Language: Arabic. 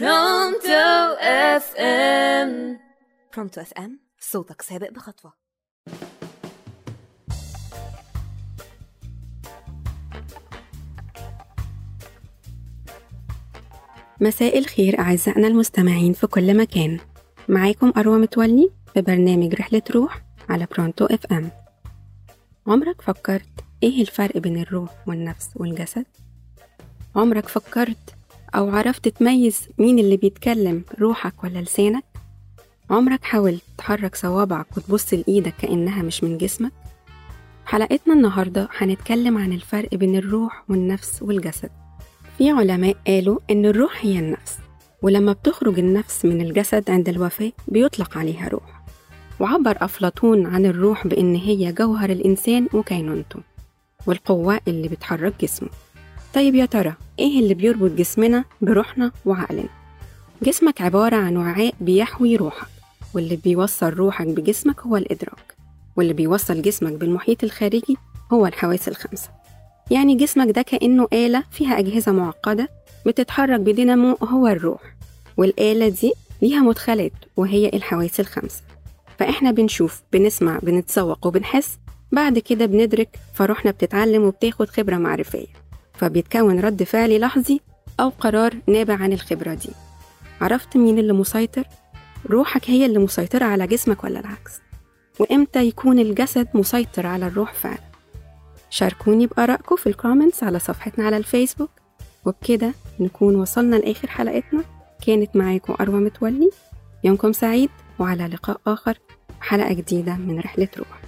Pronto FM Pronto FM صوتك سابق بخطوة. مساء الخير أعزائنا المستمعين في كل مكان. معاكم أروى متولي في برنامج رحلة روح على Pronto FM عمرك فكرت إيه الفرق بين الروح والنفس والجسد؟ عمرك فكرت أو عرفت تميز مين اللي بيتكلم روحك ولا لسانك؟ عمرك حاولت تحرك صوابعك وتبص لإيدك كأنها مش من جسمك؟ حلقتنا النهاردة هنتكلم عن الفرق بين الروح والنفس والجسد في علماء قالوا إن الروح هي النفس ولما بتخرج النفس من الجسد عند الوفاة بيطلق عليها روح وعبر أفلاطون عن الروح بإن هي جوهر الإنسان وكينونته والقوة اللي بتحرك جسمه طيب يا ترى إيه اللي بيربط جسمنا بروحنا وعقلنا؟ جسمك عبارة عن وعاء بيحوي روحك واللي بيوصل روحك بجسمك هو الإدراك واللي بيوصل جسمك بالمحيط الخارجي هو الحواس الخمسة. يعني جسمك ده كأنه آلة فيها أجهزة معقدة بتتحرك بدينامو هو الروح والآلة دي ليها مدخلات وهي الحواس الخمسة. فإحنا بنشوف بنسمع بنتذوق وبنحس بعد كده بندرك فروحنا بتتعلم وبتاخد خبرة معرفية. فبيتكون رد فعل لحظي أو قرار نابع عن الخبرة دي عرفت مين اللي مسيطر؟ روحك هي اللي مسيطرة على جسمك ولا العكس؟ وإمتى يكون الجسد مسيطر على الروح فعلا؟ شاركوني بآرائكم في الكومنتس على صفحتنا على الفيسبوك وبكده نكون وصلنا لآخر حلقتنا كانت معاكم أروى متولي يومكم سعيد وعلى لقاء آخر حلقة جديدة من رحلة روح